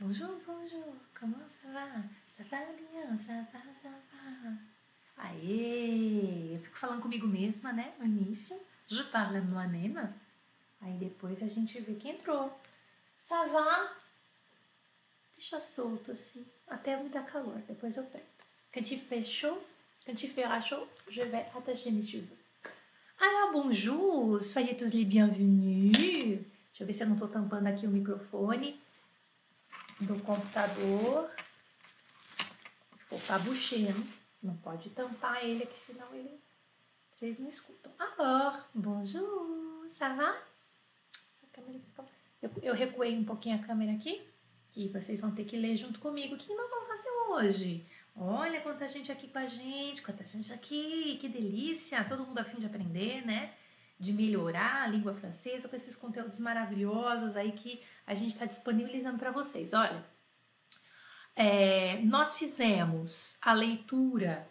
Bonjour, bonjour, comment ça va? Ça va bien, ça va, ça va. Aê! Eu fico falando comigo mesma, né? No início. Je parle moi-même. Aí depois a gente vê que entrou. Ça va? Deixa solto assim, até me dar calor, depois eu prendo. Quand il fait chaud, quand il fera chaud, je vais attacher mes cheveux. Alors, bonjour, soyez tous les bienvenus. Deixa eu ver se eu não tô tampando aqui o microfone do computador. For boucher, hein? Não pode tampar ele aqui, senão ele vocês não escutam. Alors, bonjour, ça va? Essa câmera fica... eu, eu recuei um pouquinho a câmera aqui, que vocês vão ter que ler junto comigo. O que nós vamos fazer hoje? Olha quanta gente aqui com a gente, quanta gente aqui, que delícia! Todo mundo a fim de aprender, né? De melhorar a língua francesa com esses conteúdos maravilhosos aí que a gente está disponibilizando para vocês. Olha, é, nós fizemos a leitura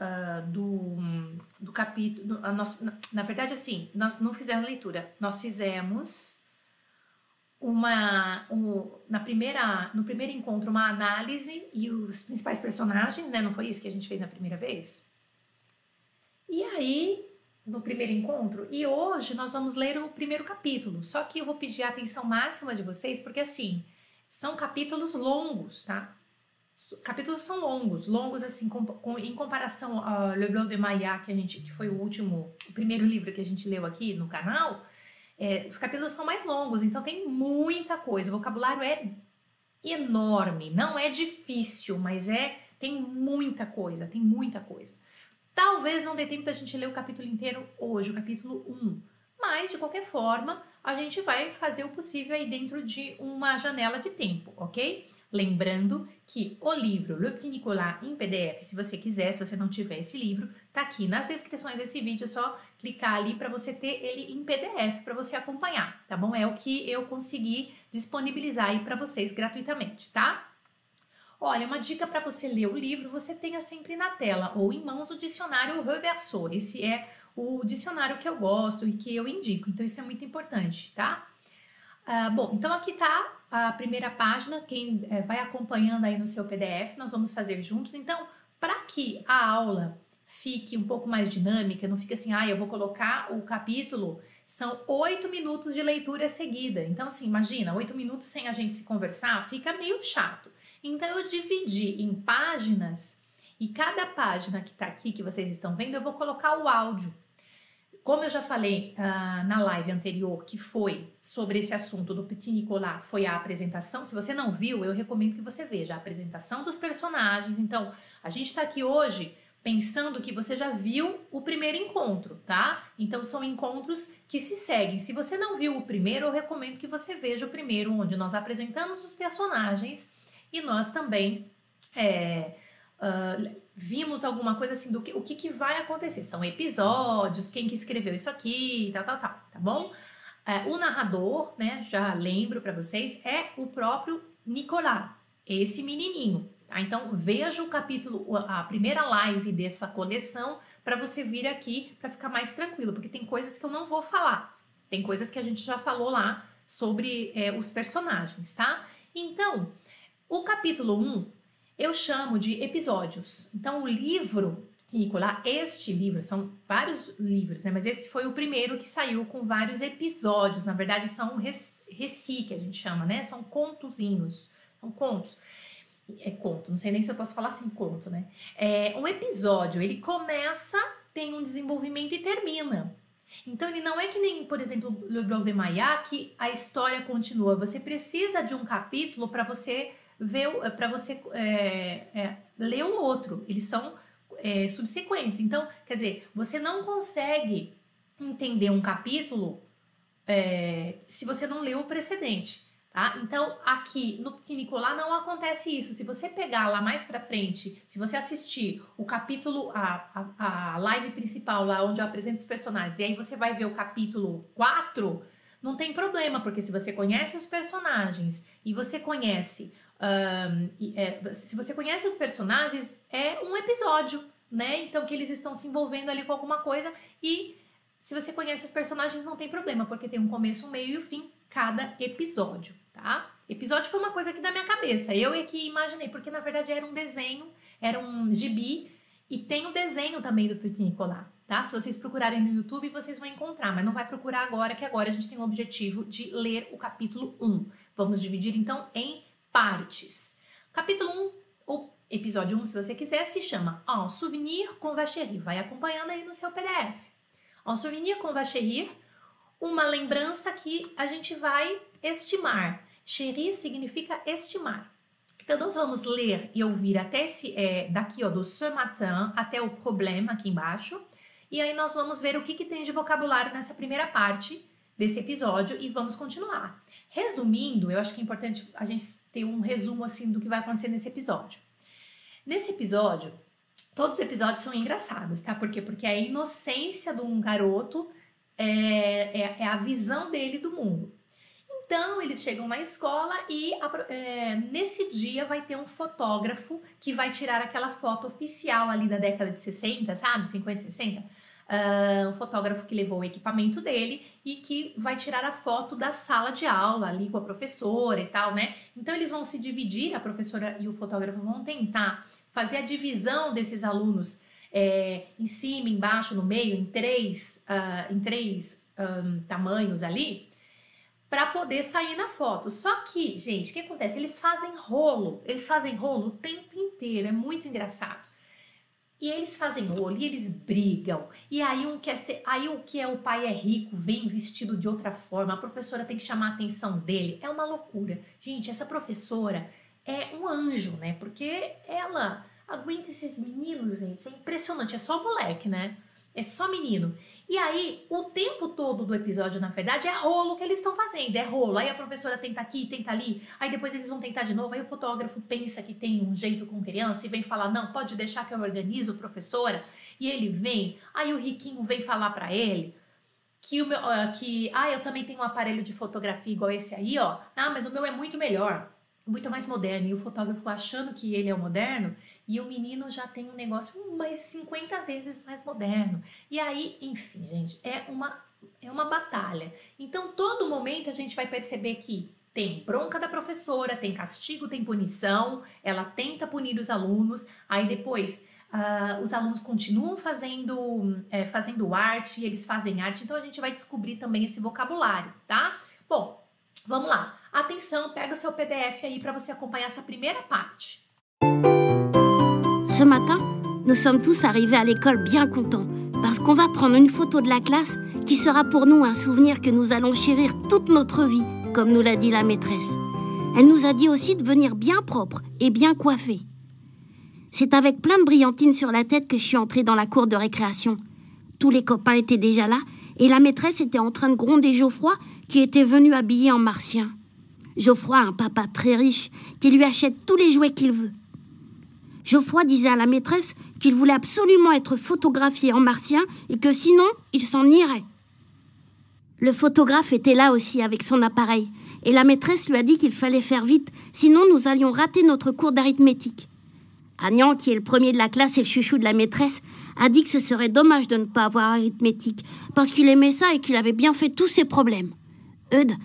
uh, do, do capítulo. A nossa, na, na verdade, assim, nós não fizemos leitura, nós fizemos uma um, na primeira no primeiro encontro uma análise e os principais personagens né não foi isso que a gente fez na primeira vez e aí no primeiro encontro. E hoje nós vamos ler o primeiro capítulo. Só que eu vou pedir a atenção máxima de vocês porque assim são capítulos longos tá? Capítulos são longos. Longos assim com, com, em comparação ao Le Blanc de Maillard que a gente que foi o último o primeiro livro que a gente leu aqui no canal é, os capítulos são mais longos, então tem muita coisa. O vocabulário é enorme, não é difícil, mas é tem muita coisa, tem muita coisa. Talvez não dê tempo da gente ler o capítulo inteiro hoje, o capítulo 1. Mas, de qualquer forma, a gente vai fazer o possível aí dentro de uma janela de tempo, ok? Lembrando que o livro Le Petit Nicolas em PDF, se você quiser, se você não tiver esse livro, tá aqui nas descrições desse vídeo, é só clicar ali para você ter ele em PDF para você acompanhar, tá bom? É o que eu consegui disponibilizar aí para vocês gratuitamente, tá? Olha, uma dica para você ler o livro, você tenha sempre na tela ou em mãos o dicionário Reverso. Esse é o dicionário que eu gosto e que eu indico, então isso é muito importante, tá? Uh, bom, então aqui tá a primeira página, quem é, vai acompanhando aí no seu PDF, nós vamos fazer juntos. Então, para que a aula fique um pouco mais dinâmica, não fique assim, ah, eu vou colocar o capítulo, são oito minutos de leitura seguida. Então, assim, imagina, oito minutos sem a gente se conversar, fica meio chato. Então, eu dividi em páginas e cada página que tá aqui, que vocês estão vendo, eu vou colocar o áudio. Como eu já falei uh, na live anterior, que foi sobre esse assunto do Petit Nicolas, foi a apresentação. Se você não viu, eu recomendo que você veja a apresentação dos personagens. Então, a gente está aqui hoje pensando que você já viu o primeiro encontro, tá? Então são encontros que se seguem. Se você não viu o primeiro, eu recomendo que você veja o primeiro, onde nós apresentamos os personagens e nós também é, uh, vimos alguma coisa assim do que o que, que, vai acontecer. São episódios, quem que escreveu isso aqui, tal, tal, tal, tá bom? É, o narrador, né, já lembro para vocês, é o próprio Nicolás, esse menininho, Tá? Então veja o capítulo, a primeira live dessa coleção para você vir aqui para ficar mais tranquilo, porque tem coisas que eu não vou falar. Tem coisas que a gente já falou lá sobre é, os personagens, tá? Então, o capítulo 1 eu chamo de episódios. Então, o livro Nicolas, este livro, são vários livros, né? Mas esse foi o primeiro que saiu com vários episódios. Na verdade, são reci, que a gente chama, né? São contozinhos, são contos é conto, não sei nem se eu posso falar assim conto, né? É, um episódio, ele começa, tem um desenvolvimento e termina. Então ele não é que nem, por exemplo, Le Blanc de Maillard, que a história continua. Você precisa de um capítulo para você ver, para você é, é, ler o outro. Eles são é, subsequentes. Então, quer dizer, você não consegue entender um capítulo é, se você não leu o precedente. Tá? Então, aqui no Nicolás não acontece isso. Se você pegar lá mais pra frente, se você assistir o capítulo, a, a, a live principal lá onde eu apresento os personagens, e aí você vai ver o capítulo 4, não tem problema, porque se você conhece os personagens e você conhece. Um, é, se você conhece os personagens, é um episódio, né? Então, que eles estão se envolvendo ali com alguma coisa e se você conhece os personagens, não tem problema, porque tem um começo, um meio e um fim cada episódio tá? Episódio foi uma coisa aqui da minha cabeça. Eu é que imaginei, porque na verdade era um desenho, era um gibi e tem o desenho também do Petit Nicolas, tá? Se vocês procurarem no YouTube, vocês vão encontrar, mas não vai procurar agora, que agora a gente tem o objetivo de ler o capítulo 1. Vamos dividir então em partes. Capítulo 1, ou episódio 1, se você quiser, se chama En Souvenir com Vacherie. Vai acompanhando aí no seu PDF. En Souvenir com Vacherie, uma lembrança que a gente vai estimar. Chérie significa estimar. Então, nós vamos ler e ouvir até esse, é, daqui, ó, do ce matin até o problema aqui embaixo. E aí nós vamos ver o que, que tem de vocabulário nessa primeira parte desse episódio e vamos continuar. Resumindo, eu acho que é importante a gente ter um resumo assim do que vai acontecer nesse episódio. Nesse episódio, todos os episódios são engraçados, tá? Por quê? Porque a inocência de um garoto é, é, é a visão dele do mundo. Então, eles chegam na escola e é, nesse dia vai ter um fotógrafo que vai tirar aquela foto oficial ali da década de 60, sabe? 50, 60. Uh, um fotógrafo que levou o equipamento dele e que vai tirar a foto da sala de aula ali com a professora e tal, né? Então, eles vão se dividir, a professora e o fotógrafo vão tentar fazer a divisão desses alunos é, em cima, embaixo, no meio, em três, uh, em três um, tamanhos ali para poder sair na foto. Só que, gente, o que acontece? Eles fazem rolo, eles fazem rolo o tempo inteiro, é muito engraçado. E eles fazem rolo e eles brigam. E aí um quer ser, aí o que é o pai é rico, vem vestido de outra forma, a professora tem que chamar a atenção dele. É uma loucura. Gente, essa professora é um anjo, né? Porque ela aguenta esses meninos, gente. É impressionante, é só moleque, né? É só menino. E aí, o tempo todo do episódio, na verdade, é rolo que eles estão fazendo, é rolo. Aí a professora tenta aqui, tenta ali, aí depois eles vão tentar de novo. Aí o fotógrafo pensa que tem um jeito com criança e vem falar: não, pode deixar que eu organizo, professora. E ele vem, aí o riquinho vem falar para ele que o meu, que, ah, eu também tenho um aparelho de fotografia igual esse aí, ó. Ah, mas o meu é muito melhor, muito mais moderno. E o fotógrafo achando que ele é o moderno, e o menino já tem um negócio mais 50 vezes mais moderno. E aí, enfim, gente, é uma, é uma batalha. Então, todo momento a gente vai perceber que tem bronca da professora, tem castigo, tem punição, ela tenta punir os alunos, aí depois uh, os alunos continuam fazendo, é, fazendo arte, eles fazem arte, então a gente vai descobrir também esse vocabulário, tá? Bom, vamos lá. Atenção, pega seu PDF aí para você acompanhar essa primeira parte. Ce matin, nous sommes tous arrivés à l'école bien contents parce qu'on va prendre une photo de la classe qui sera pour nous un souvenir que nous allons chérir toute notre vie, comme nous l'a dit la maîtresse. Elle nous a dit aussi de venir bien propre et bien coiffé. C'est avec plein de brillantines sur la tête que je suis entrée dans la cour de récréation. Tous les copains étaient déjà là et la maîtresse était en train de gronder Geoffroy qui était venu habillé en martien. Geoffroy a un papa très riche qui lui achète tous les jouets qu'il veut. Geoffroy disait à la maîtresse qu'il voulait absolument être photographié en martien et que sinon, il s'en irait. Le photographe était là aussi avec son appareil, et la maîtresse lui a dit qu'il fallait faire vite, sinon nous allions rater notre cours d'arithmétique. Agnan, qui est le premier de la classe et le chouchou de la maîtresse, a dit que ce serait dommage de ne pas avoir arithmétique, parce qu'il aimait ça et qu'il avait bien fait tous ses problèmes. Eudes.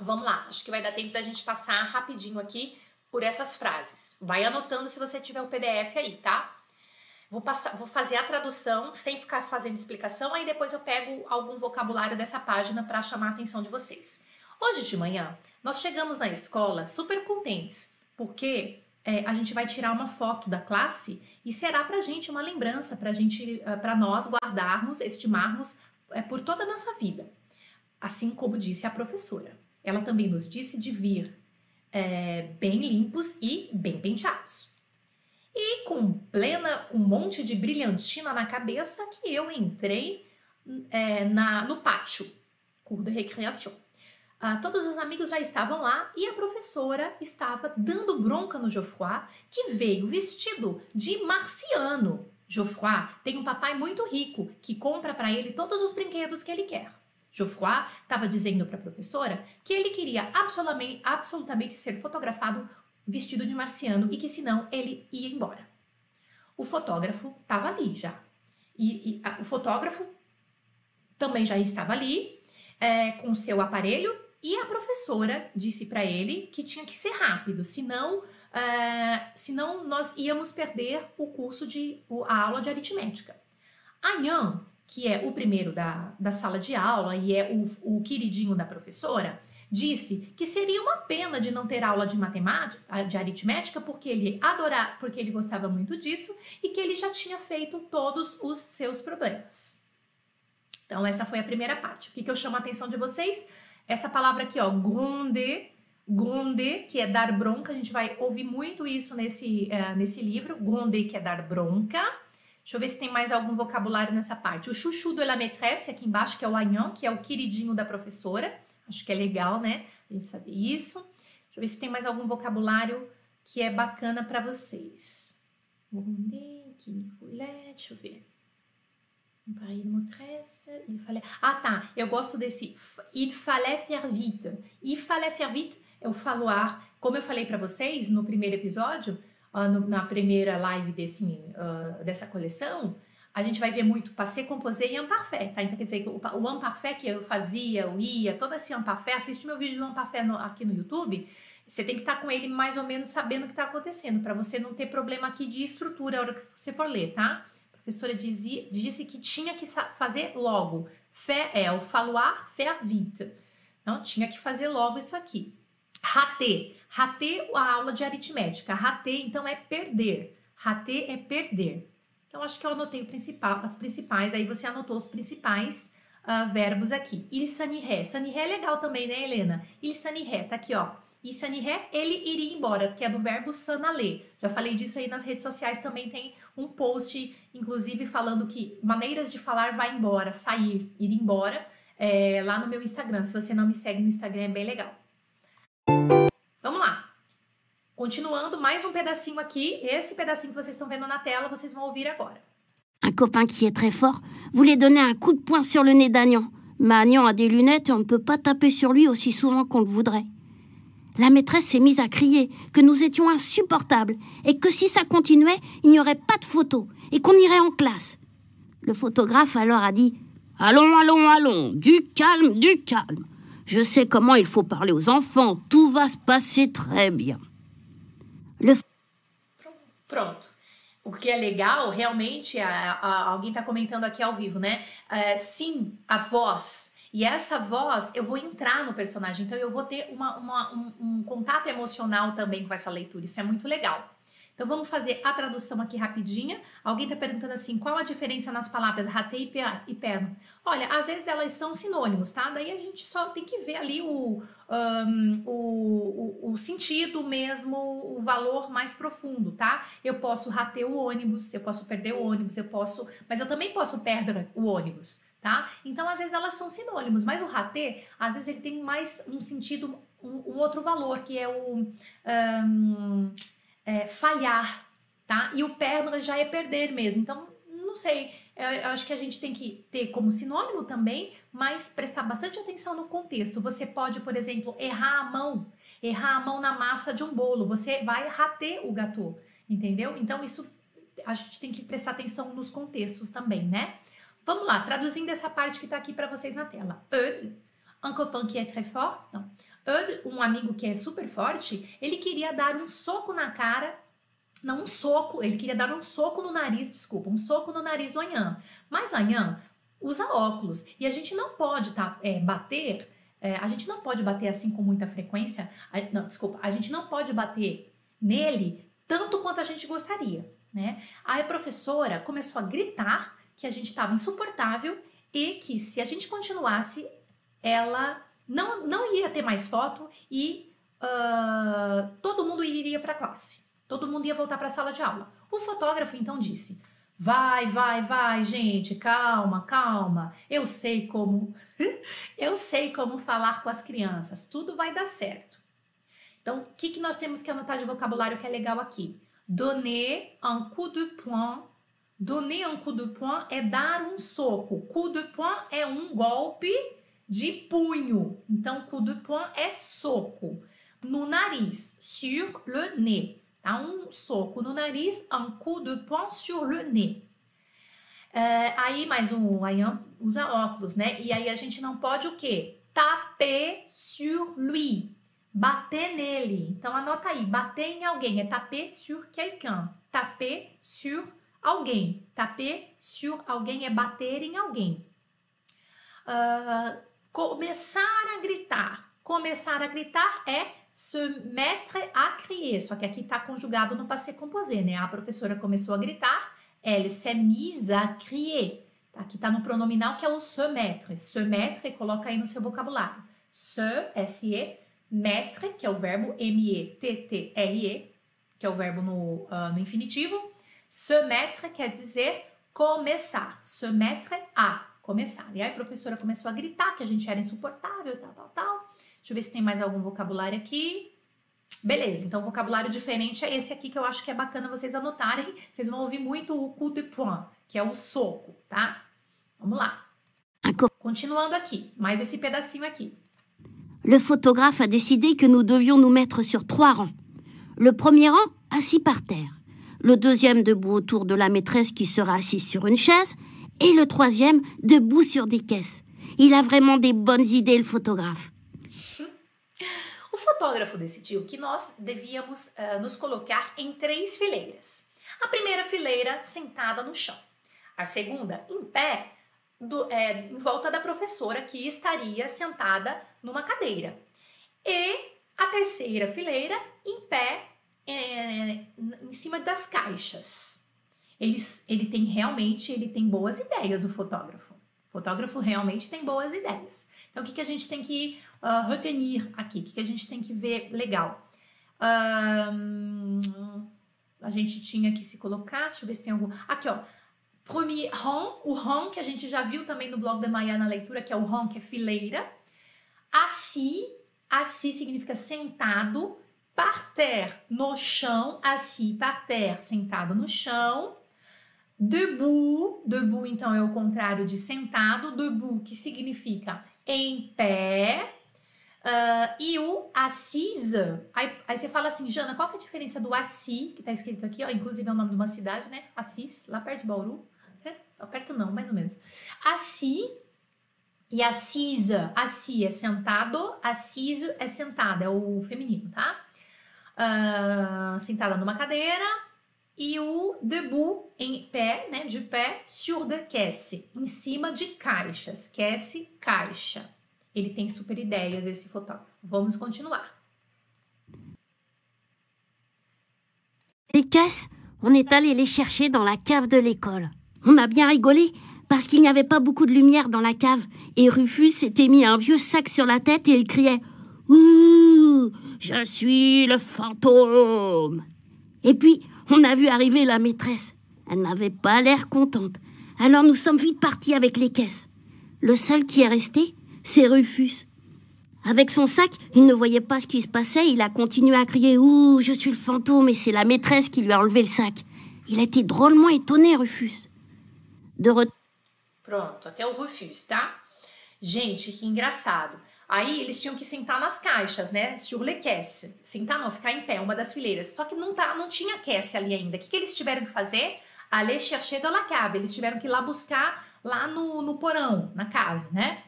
Vamos que por essas frases. Vai anotando se você tiver o PDF aí, tá? Vou, passar, vou fazer a tradução sem ficar fazendo explicação, aí depois eu pego algum vocabulário dessa página para chamar a atenção de vocês. Hoje de manhã, nós chegamos na escola super contentes, porque é, a gente vai tirar uma foto da classe e será para gente uma lembrança, para gente, é, para nós guardarmos, estimarmos é, por toda a nossa vida. Assim como disse a professora. Ela também nos disse de vir é, bem limpos e bem penteados. E com plena, com um monte de brilhantina na cabeça que eu entrei é, na, no pátio, cour de recreação. Ah, todos os amigos já estavam lá e a professora estava dando bronca no Geoffroy, que veio vestido de marciano. Geoffroy tem um papai muito rico que compra para ele todos os brinquedos que ele quer. Geoffroy estava dizendo para a professora que ele queria absolutamente, absolutamente ser fotografado vestido de marciano e que senão ele ia embora. O fotógrafo estava ali já. E, e a, o fotógrafo também já estava ali é, com seu aparelho E a professora disse para ele que tinha que ser rápido, senão, uh, senão nós íamos perder o curso de a aula de aritmética. A Nhan, que é o primeiro da, da sala de aula e é o, o queridinho da professora, disse que seria uma pena de não ter aula de matemática, de aritmética, porque ele adorava, porque ele gostava muito disso e que ele já tinha feito todos os seus problemas. Então essa foi a primeira parte. O que, que eu chamo a atenção de vocês? Essa palavra aqui, ó, gronder, gronder, que é dar bronca. A gente vai ouvir muito isso nesse, uh, nesse livro. Gronder, que é dar bronca. Deixa eu ver se tem mais algum vocabulário nessa parte. O chuchu de la maîtresse, aqui embaixo, que é o agnon, que é o queridinho da professora. Acho que é legal, né? A gente saber isso. Deixa eu ver se tem mais algum vocabulário que é bacana para vocês. Deixa eu ver. Il fallait... Ah, tá. Eu gosto desse il fallait faire vite. Il fallait faire vite é o falar. Como eu falei para vocês no primeiro episódio, uh, no, na primeira live desse, uh, dessa coleção, a gente vai ver muito passé, composé e imparfait, tá? Então quer dizer que o, o imparfait que eu fazia, o ia, todo esse imparfait, assiste meu vídeo do imparfait no, aqui no YouTube, você tem que estar tá com ele mais ou menos sabendo o que está acontecendo, para você não ter problema aqui de estrutura a hora que você for ler, tá? professora dizia, disse que tinha que fazer logo. Fé é o falar, faire vite. Então, tinha que fazer logo isso aqui. Rater. Rater a aula de aritmética. Rater, então, é perder. Rater é perder. Então, acho que eu anotei principal, as principais. Aí você anotou os principais uh, verbos aqui. Il s'aniré. S'aniré é legal também, né, Helena? Il s'aniré, tá aqui, ó. E saniré, ele iria embora, que é do verbo sanalê. Já falei disso aí nas redes sociais, também tem um post, inclusive, falando que maneiras de falar vai embora, sair, ir embora, é, lá no meu Instagram. Se você não me segue no Instagram, é bem legal. Vamos lá. Continuando, mais um pedacinho aqui. Esse pedacinho que vocês estão vendo na tela, vocês vont ouvir agora. Un copain qui est très fort voulait donner un coup de poing sur le nez d'Agnan. Mais Agnan a des lunettes et on ne peut pas taper sur lui aussi souvent qu'on le voudrait. La maîtresse s'est mise à crier que nous étions insupportables et que si ça continuait, il n'y aurait pas de photos et qu'on irait en classe. Le photographe alors a dit Allons, allons, allons, du calme, du calme. Je sais comment il faut parler aux enfants, tout va se passer très bien. Le... Pronto. O que é legal, realmente, a, a, alguém está comentando aqui ao vivo, né? Uh, sim, a voz E essa voz, eu vou entrar no personagem, então eu vou ter uma, uma, um, um contato emocional também com essa leitura. Isso é muito legal. Então vamos fazer a tradução aqui rapidinha. Alguém está perguntando assim, qual a diferença nas palavras ratei e perno? Olha, às vezes elas são sinônimos, tá? Daí a gente só tem que ver ali o, um, o, o, o, sentido mesmo, o valor mais profundo, tá? Eu posso rater o ônibus, eu posso perder o ônibus, eu posso, mas eu também posso perder o ônibus tá? Então, às vezes elas são sinônimos, mas o rater, às vezes ele tem mais um sentido, um, um outro valor, que é o um, é, falhar, tá? E o perno já é perder mesmo. Então, não sei, eu, acho que a gente tem que ter como sinônimo também, mas prestar bastante atenção no contexto. Você pode, por exemplo, errar a mão, errar a mão na massa de um bolo, você vai rater o gâteau, entendeu? Então, isso a gente tem que prestar atenção nos contextos também, né? Vamos lá, traduzindo essa parte que está aqui para vocês na tela. Eudes, un copain qui est très fort. Não. Um amigo que é super forte, ele queria dar um soco na cara. Não, um soco, ele queria dar um soco no nariz, desculpa, um soco no nariz do Anhan. Mas Anhan usa óculos e a gente não pode tá, é, bater, é, a gente não pode bater assim com muita frequência. A, não, desculpa, a gente não pode bater nele tanto quanto a gente gostaria, né? Aí a professora começou a gritar que a gente estava insuportável e que se a gente continuasse, ela não, não ia ter mais foto e uh, todo mundo iria para a classe. Todo mundo ia voltar para a sala de aula. O fotógrafo então disse: Vai, vai, vai, gente, calma, calma. Eu sei como, eu sei como falar com as crianças. Tudo vai dar certo. Então, o que, que nós temos que anotar de vocabulário que é legal aqui? Donner un coup de poing Donner un coup de poing é dar um soco. Coup de poing é um golpe de punho. Então, coup de poing é soco. No nariz, sur le nez. Tá? Um soco no nariz, un coup de poing sur le nez. É, aí, mais um, aí usa óculos, né? E aí a gente não pode o quê? taper sur lui. Bater nele. Então anota aí, bater em alguém é taper sur quelqu'un. Taper sur alguém. Taper sur alguém é bater em alguém. Uh, começar a gritar. Começar a gritar é se mettre à crier. Só que aqui está conjugado no passé composé, né? A professora começou a gritar, elle s'est mise à crier. Aqui está no pronominal que é o se mettre. Se mettre, coloca aí no seu vocabulário. Se, S-E, mettre, que é o verbo M-E-T-T-R-E, que é o verbo no, uh, no infinitivo. Se mettre quer dizer começar. Se mettre a começar. E aí a professora começou a gritar que a gente era insuportável, tal, tal, tal. Deixa eu ver se tem mais algum vocabulário aqui. Beleza, então o vocabulário diferente é esse aqui que eu acho que é bacana vocês anotarem. Vocês vão ouvir muito o coup de poing, que é o soco, tá? Vamos lá. Continuando aqui, mais esse pedacinho aqui. Le photographe a décidé que nous devions nous mettre sur trois rangs. Le premier rang, assis par terre. Le deuxième, debout autour de la maîtresse qui sera assise sur une chaise. Et le troisième, debout sur des caisses. Il a vraiment des bonnes idées, le photographe. O fotógrafo decidiu que nós devíamos uh, nos colocar em três fileiras. A primeira fileira sentada no chão, a segunda em pé, do, é, em volta da professora que estaria sentada numa cadeira, e a terceira fileira em pé é, em cima das caixas. Ele, ele tem realmente ele tem boas ideias, o fotógrafo. O fotógrafo realmente tem boas ideias. Então, o que, que a gente tem que uh, retenir aqui? O que, que a gente tem que ver legal? Um, a gente tinha que se colocar, deixa eu ver se tem algum. Aqui, ó. Premier rang, o rang que a gente já viu também no blog da Maia na leitura, que é o rang, que é fileira. Assis, assis significa sentado. Par terre, no chão. Assis, par terre, sentado no chão. Debout, debout então é o contrário de sentado. Debout, que significa em pé. Uh, e o assise, aí, aí, você fala assim, Jana, qual que é a diferença do assi, que tá escrito aqui, ó, inclusive é o nome de uma cidade, né? Assis, lá perto de Bauru. É, perto não, mais ou menos. Assi e assisa, assi é sentado, assiso é sentada, é o feminino, tá? Uh, sentada numa cadeira. E o debout, em pé, sur de caisse, em cima de caixas, caisse, caixa. Ele tem super ideias, esse fotógrafo. Vamos continuar. Les caisses, on est allé les chercher dans la cave de l'école. On a bien rigolé parce qu'il n'y avait pas beaucoup de lumière dans la cave et Rufus s'était mis un vieux sac sur la tête et il criait Ouh, je suis le fantôme. Et puis, on a vu arriver la maîtresse. Elle n'avait pas l'air contente. Alors nous sommes vite partis avec les caisses. Le seul qui est resté, c'est Rufus. Avec son sac, il ne voyait pas ce qui se passait. Il a continué à crier Ouh, je suis le fantôme et c'est la maîtresse qui lui a enlevé le sac. Il a été drôlement étonné, Rufus. De re... Pronto, até o Rufus, tá? Gente, que engraçado. Aí eles tinham que sentar nas caixas, né? Sur le caisse. Sentar não, ficar em pé, uma das fileiras. Só que não, tá, não tinha caisse ali ainda. O que, que eles tiveram que fazer? Aller chercher dans la cave. Eles tiveram que ir lá buscar lá no, no porão, na cave, né?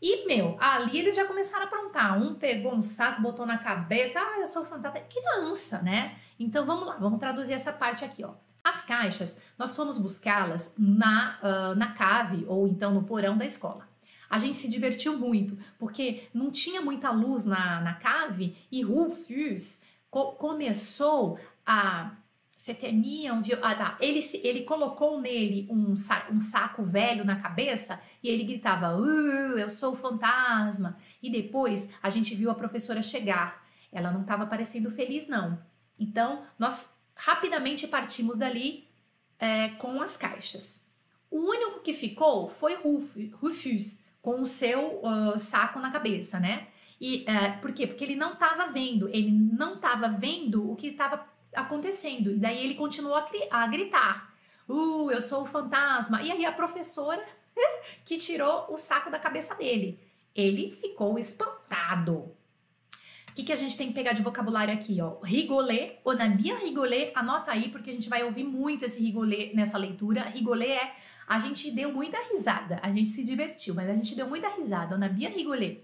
E, meu, ali eles já começaram a aprontar. Um pegou um saco, botou na cabeça. Ah, eu sou fantasma. Criança, né? Então vamos lá, vamos traduzir essa parte aqui, ó. As caixas, nós fomos buscá-las na, uh, na cave ou então no porão da escola. A gente se divertiu muito, porque não tinha muita luz na, na cave e Rufus co começou a você temia um ah, tá. ele, ele colocou nele um, sa um saco velho na cabeça e ele gritava, uh, eu sou o fantasma. E depois a gente viu a professora chegar. Ela não estava parecendo feliz, não. Então, nós rapidamente partimos dali é, com as caixas. O único que ficou foi Ruf, Rufus, com o seu uh, saco na cabeça, né? E uh, por quê? Porque ele não estava vendo, ele não estava vendo o que estava acontecendo. E daí ele continuou a, a gritar: Uh, eu sou o fantasma. E aí a professora que tirou o saco da cabeça dele. Ele ficou espantado. O que, que a gente tem que pegar de vocabulário aqui, ó? Rigolê, ou na Bia Rigolê, anota aí, porque a gente vai ouvir muito esse rigolê nessa leitura. Rigolê é a gente deu muita risada, a gente se divertiu, mas a gente deu muita risada. Ou na Bia Rigolê.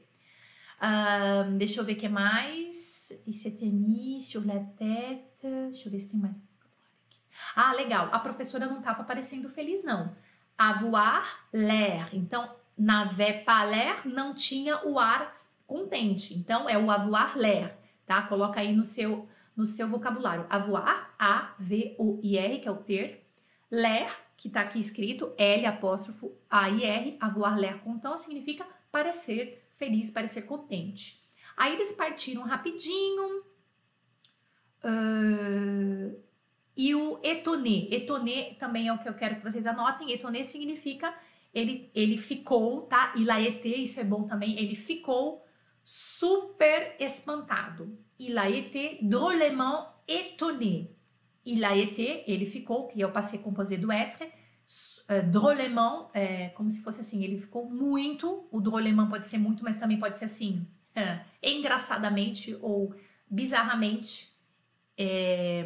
Uh, deixa eu ver o que mais. S'était mis sur la tête. Deixa eu ver se tem mais. Ah, legal. A professora não estava parecendo feliz, não. Avoir l'air. Então, pas l'air não tinha o ar contente. Então, é o avoir l'air, tá? Coloca aí no seu, no seu vocabulário. Avoir, A-V-O-I-R, que é o ter. L'air, que tá aqui escrito, L apóstrofo A-I-R. Avoir l'air content significa parecer feliz, parecer contente. Aí eles partiram rapidinho. Uh, e o étonné. Étonné também é o que eu quero que vocês anotem. Étonné significa ele, ele ficou, tá? Il a été, isso é bom também. Ele ficou super espantado. Il a drôlement étonné. Il a été, ele ficou, que eu passei composé do être, uh, drôlement, é, como se fosse assim, ele ficou muito, o drôlement pode ser muito, mas também pode ser assim, engraçadamente ou bizarramente, é,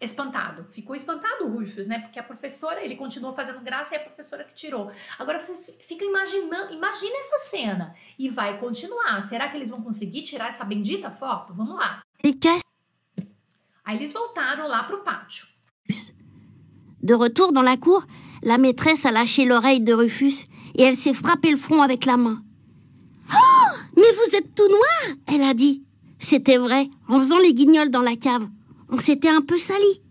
espantado. Ficou espantado o Rufus, né? Porque a professora, ele continuou fazendo graça e a professora que tirou. Agora vocês ficam imaginando, imagina essa cena e vai continuar. Será que eles vão conseguir tirar essa bendita foto? Vamos lá. Aí eles voltaram lá pátio. De retour dans la cour, la maîtresse a lâché l'oreille de Rufus et elle s'est frappé le front avec la main. Oh, mais vous êtes tout noir, elle a dit. C'était vrai, en faisant les guignols dans la cave. On s'était un peu sali.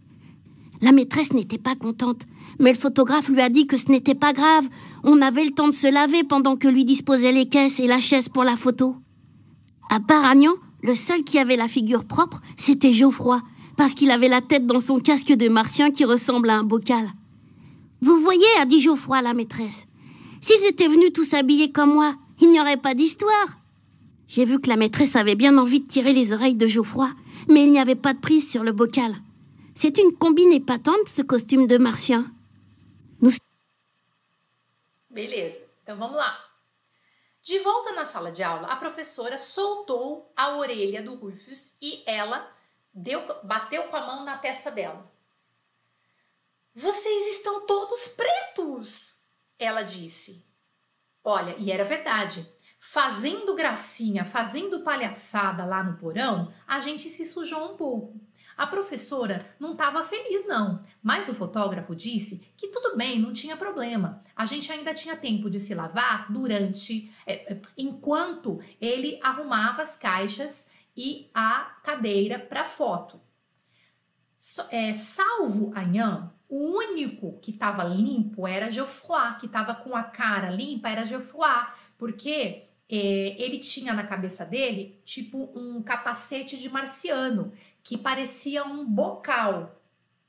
La maîtresse n'était pas contente, mais le photographe lui a dit que ce n'était pas grave. On avait le temps de se laver pendant que lui disposait les caisses et la chaise pour la photo. À part Agnan, le seul qui avait la figure propre, c'était Geoffroy, parce qu'il avait la tête dans son casque de martien qui ressemble à un bocal. Vous voyez, a dit Geoffroy à la maîtresse, s'ils étaient venus tous habillés comme moi, il n'y aurait pas d'histoire. J'ai vu que la maîtresse avait bien envie de tirer les oreilles de Geoffroy, mais il n'y avait pas de prise sur le bocal. C'est une combine épatante, ce costume de martien. Nous... Beleza, então vamos lá. De volta na sala de aula, a professora soltou a orelha do Rufus e ela deu, bateu com a mão na testa dela. Vocês estão todos pretos, ela disse. Olha, e era verdade fazendo gracinha, fazendo palhaçada lá no porão, a gente se sujou um pouco. A professora não estava feliz, não, mas o fotógrafo disse que tudo bem, não tinha problema. A gente ainda tinha tempo de se lavar durante, é, é enquanto ele arrumava as caixas e a cadeira para foto. So, é, salvo Anhan, o único que estava limpo era Geoffroy, que estava com a cara limpa era Geoffroy, porque é, ele tinha na cabeça dele tipo um capacete de marciano que parecia um bocal.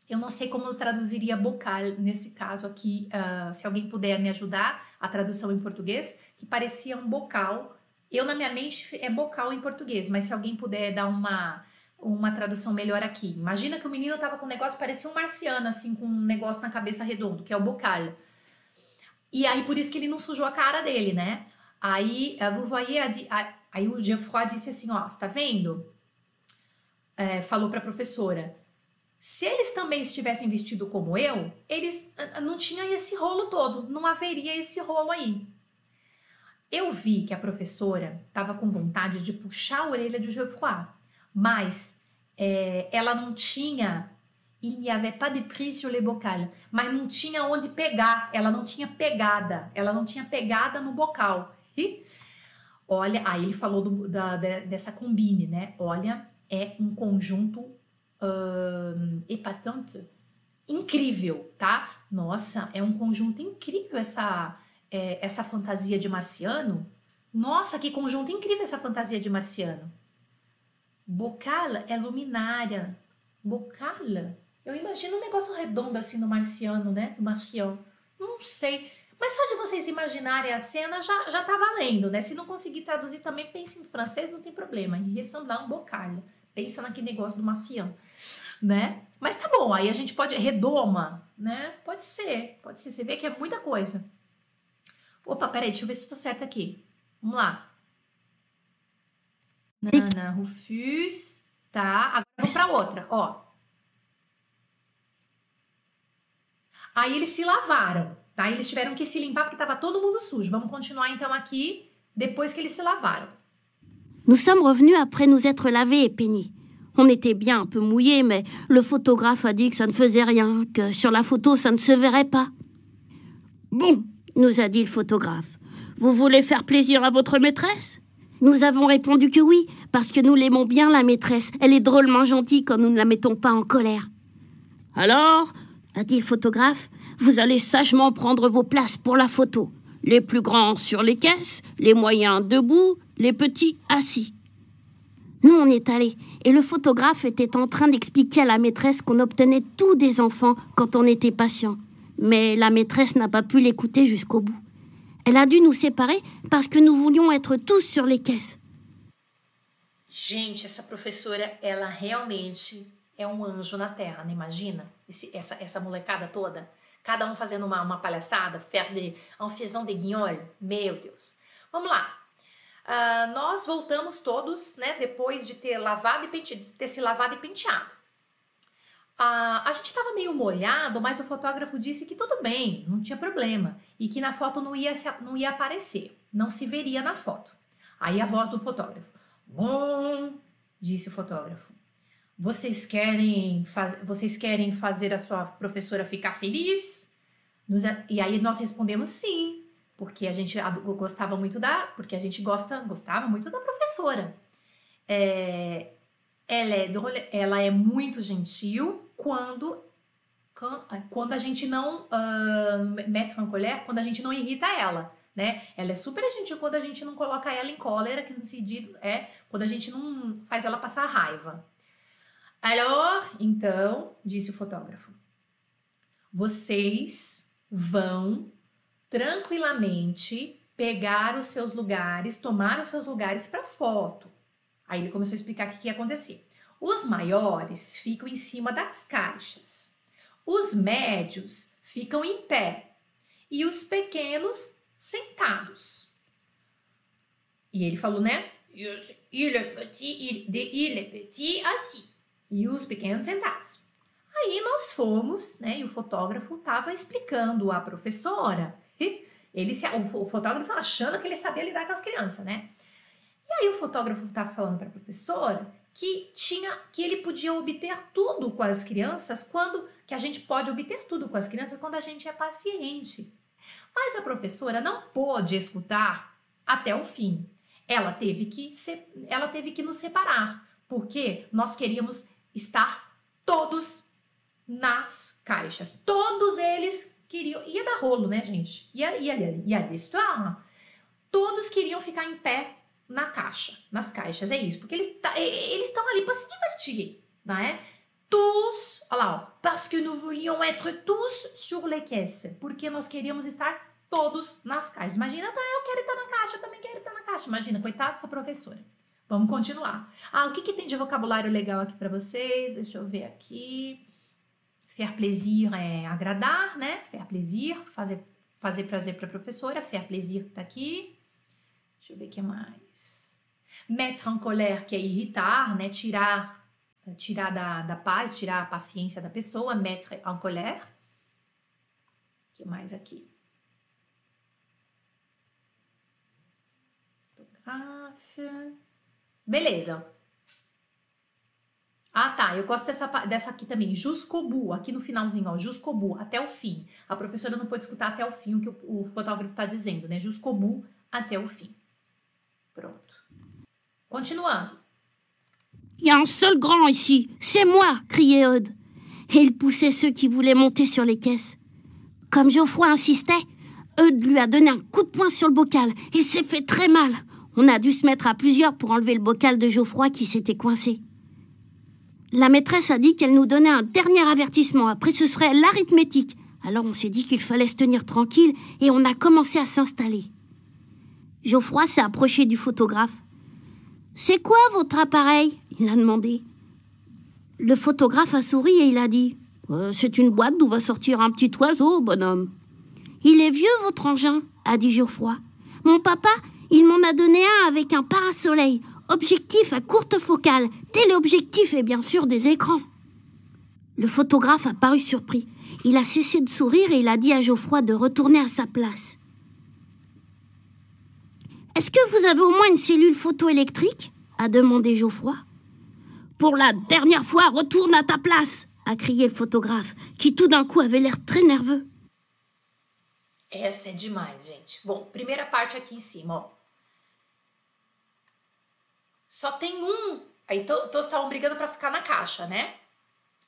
Eu não sei como eu traduziria bocal nesse caso aqui, uh, se alguém puder me ajudar, a tradução em português, que parecia um bocal. Eu, na minha mente, é bocal em português, mas se alguém puder dar uma, uma tradução melhor aqui. Imagina que o menino tava com um negócio, parecia um marciano, assim, com um negócio na cabeça redondo, que é o bocal. E aí, por isso que ele não sujou a cara dele, né? Aí, vous voyez, aí o Geoffroy disse assim, ó, está vendo? É, falou para a professora, se eles também estivessem vestido como eu, eles não tinha esse rolo todo, não haveria esse rolo aí. Eu vi que a professora estava com vontade de puxar a orelha de Geoffroy, mas é, ela não tinha il n'y avait pas de prise sur les bocaux, mas não tinha onde pegar, ela não tinha pegada, ela não tinha pegada no bocal. Olha, aí ele falou do, da, dessa combine, né? Olha, é um conjunto uh, epatante incrível, tá? Nossa, é um conjunto incrível essa, é, essa fantasia de marciano. Nossa, que conjunto incrível essa fantasia de marciano. Bocal é luminária. Bocal? Eu imagino um negócio redondo assim no marciano, né? Do marcião. Não sei. Mas só de vocês imaginarem a cena já, já tá valendo, né? Se não conseguir traduzir também, pense em francês, não tem problema. E ressemblar um bocalho. Pensa naquele negócio do macião, né? Mas tá bom, aí a gente pode. Redoma, né? Pode ser, pode ser. Você vê que é muita coisa. Opa, peraí, deixa eu ver se eu tô certa aqui. Vamos lá. Nana Rufus. Tá, agora vou pra outra, ó. Aí eles se lavaram. Tá? Eles tiveram que se limpar porque estava todo mundo sujo. Vamos continuar então aqui depois que eles se lavaram. Nous sommes revenus après nous être lavés et peignés. On était bien un peu mouillés, mais le photographe a dit que ça ne faisait rien, que sur la photo ça ne se verrait pas. Bon, nous a dit le photographe, vous voulez faire plaisir à votre maîtresse? Nous avons répondu que oui, parce que nous l'aimons bien, la maîtresse. Elle est drôlement gentille quand nous ne la mettons pas en colère. Alors, a dit le photographe, vous allez sagement prendre vos places pour la photo. Les plus grands sur les caisses, les moyens debout, les petits assis. Nous, on est allés, et le photographe était en train d'expliquer à la maîtresse qu'on obtenait tous des enfants quand on était patient. Mais la maîtresse n'a pas pu l'écouter jusqu'au bout. Elle a dû nous séparer parce que nous voulions être tous sur les caisses. Gente, essa professora, ela realmente é um anjo na terra, né? Imagina esse, essa, essa molecada toda. Cada um fazendo uma, uma palhaçada, faire de, en faisant de guignol. Meu Deus. Vamos lá. Uh, nós voltamos todos, né, depois de ter lavado e penteado, ter se lavado e penteado. A gente estava meio molhado, mas o fotógrafo disse que tudo bem, não tinha problema e que na foto não ia, não ia aparecer, não se veria na foto. Aí a voz do fotógrafo: Bom, disse o fotógrafo, vocês querem, faz, vocês querem fazer a sua professora ficar feliz? e aí nós respondemos sim porque a gente gostava muito da, porque a gente gosta, gostava muito da professora. É, ela, é, ela é muito gentil quando quando a gente não uh, mete colher, quando a gente não irrita ela, né? Ela é super gentil quando a gente não coloca ela em cólera, que no sentido é quando a gente não faz ela passar raiva. Alors, então, disse o fotógrafo, vocês vão tranquilamente pegar os seus lugares, tomar os seus lugares para foto. Aí ele começou a explicar o que ia acontecer. Os maiores ficam em cima das caixas. Os médios ficam em pé e os pequenos sentados. E ele falou, né? Il est petit, il est petit assis. E os pequenos sentados. Aí nós fomos, né? E o fotógrafo estava explicando à professora ele se, o, o fotógrafo achando que ele sabia lidar com as crianças, né? E aí o fotógrafo estava falando para a professora que tinha que ele podia obter tudo com as crianças quando que a gente pode obter tudo com as crianças quando a gente é paciente. Mas a professora não pôde escutar até o fim. Ela teve que se, ela teve que nos separar, porque nós queríamos estar todos nas caixas. Todos eles queriam. Ia dar rolo, né, gente? Ia, ia, ia, ia. Todos queriam ficar em pé na caixa, nas caixas, é isso. Porque eles eles estão ali para se divertir, não é? Tous, olha lá, ó, parce que nous voulions être tous sur les caisses. Porque nós queríamos estar todos nas caixas. Imagina, tá, eu quero estar na caixa, eu também quero estar na caixa. Imagina, coitada dessa professora. Vamos continuar. Ah, o que, que tem de vocabulário legal aqui para vocês? Deixa eu ver aqui. Faire plaisir é agradar, né? Faire plaisir, fazer, fazer prazer para a professora. Faire plaisir tá aqui. Deixa eu ver o que mais. Mettre en colère, que é irritar, né? Tirar, tirar da, da paz, tirar a paciência da pessoa. Mettre en colère. O que mais aqui? Fotografe. Beleza. Ah, tá. Eu gosto dessa, dessa aqui também. Bout. Aqui no finalzinho, ó. Bout. Até o fim. A professora não pode escutar até o fim o que o, o fotógrafo tá dizendo, né? Bout. Até o fim. Pronto. Continuando. Il y a un seul grand ici. C'est moi, criait Eudes. Et il poussait ceux qui voulaient monter sur les caisses. Comme Geoffroy insistait, Eudes lui a donné un coup de poing sur le bocal. Il s'est fait très mal. On a dû se mettre à plusieurs pour enlever le bocal de Geoffroy qui s'était coincé. La maîtresse a dit qu'elle nous donnait un dernier avertissement. Après, ce serait l'arithmétique. Alors on s'est dit qu'il fallait se tenir tranquille et on a commencé à s'installer. Geoffroy s'est approché du photographe. C'est quoi votre appareil? Il a demandé. Le photographe a souri et il a dit euh, C'est une boîte d'où va sortir un petit oiseau, bonhomme. Il est vieux, votre engin, a dit Geoffroy. Mon papa, il m'en a donné un avec un parasoleil objectif à courte focale, téléobjectif et bien sûr des écrans. Le photographe a paru surpris. Il a cessé de sourire et il a dit à Geoffroy de retourner à sa place. Est-ce que vous avez au moins une cellule photoélectrique a demandé Geoffroy. Pour la dernière fois, retourne à ta place a crié le photographe, qui tout d'un coup avait l'air très nerveux. Essa é demais, gente. Bom, primeira parte aqui em cima, ó. Só tem um. Aí todos estavam brigando para ficar na caixa, né?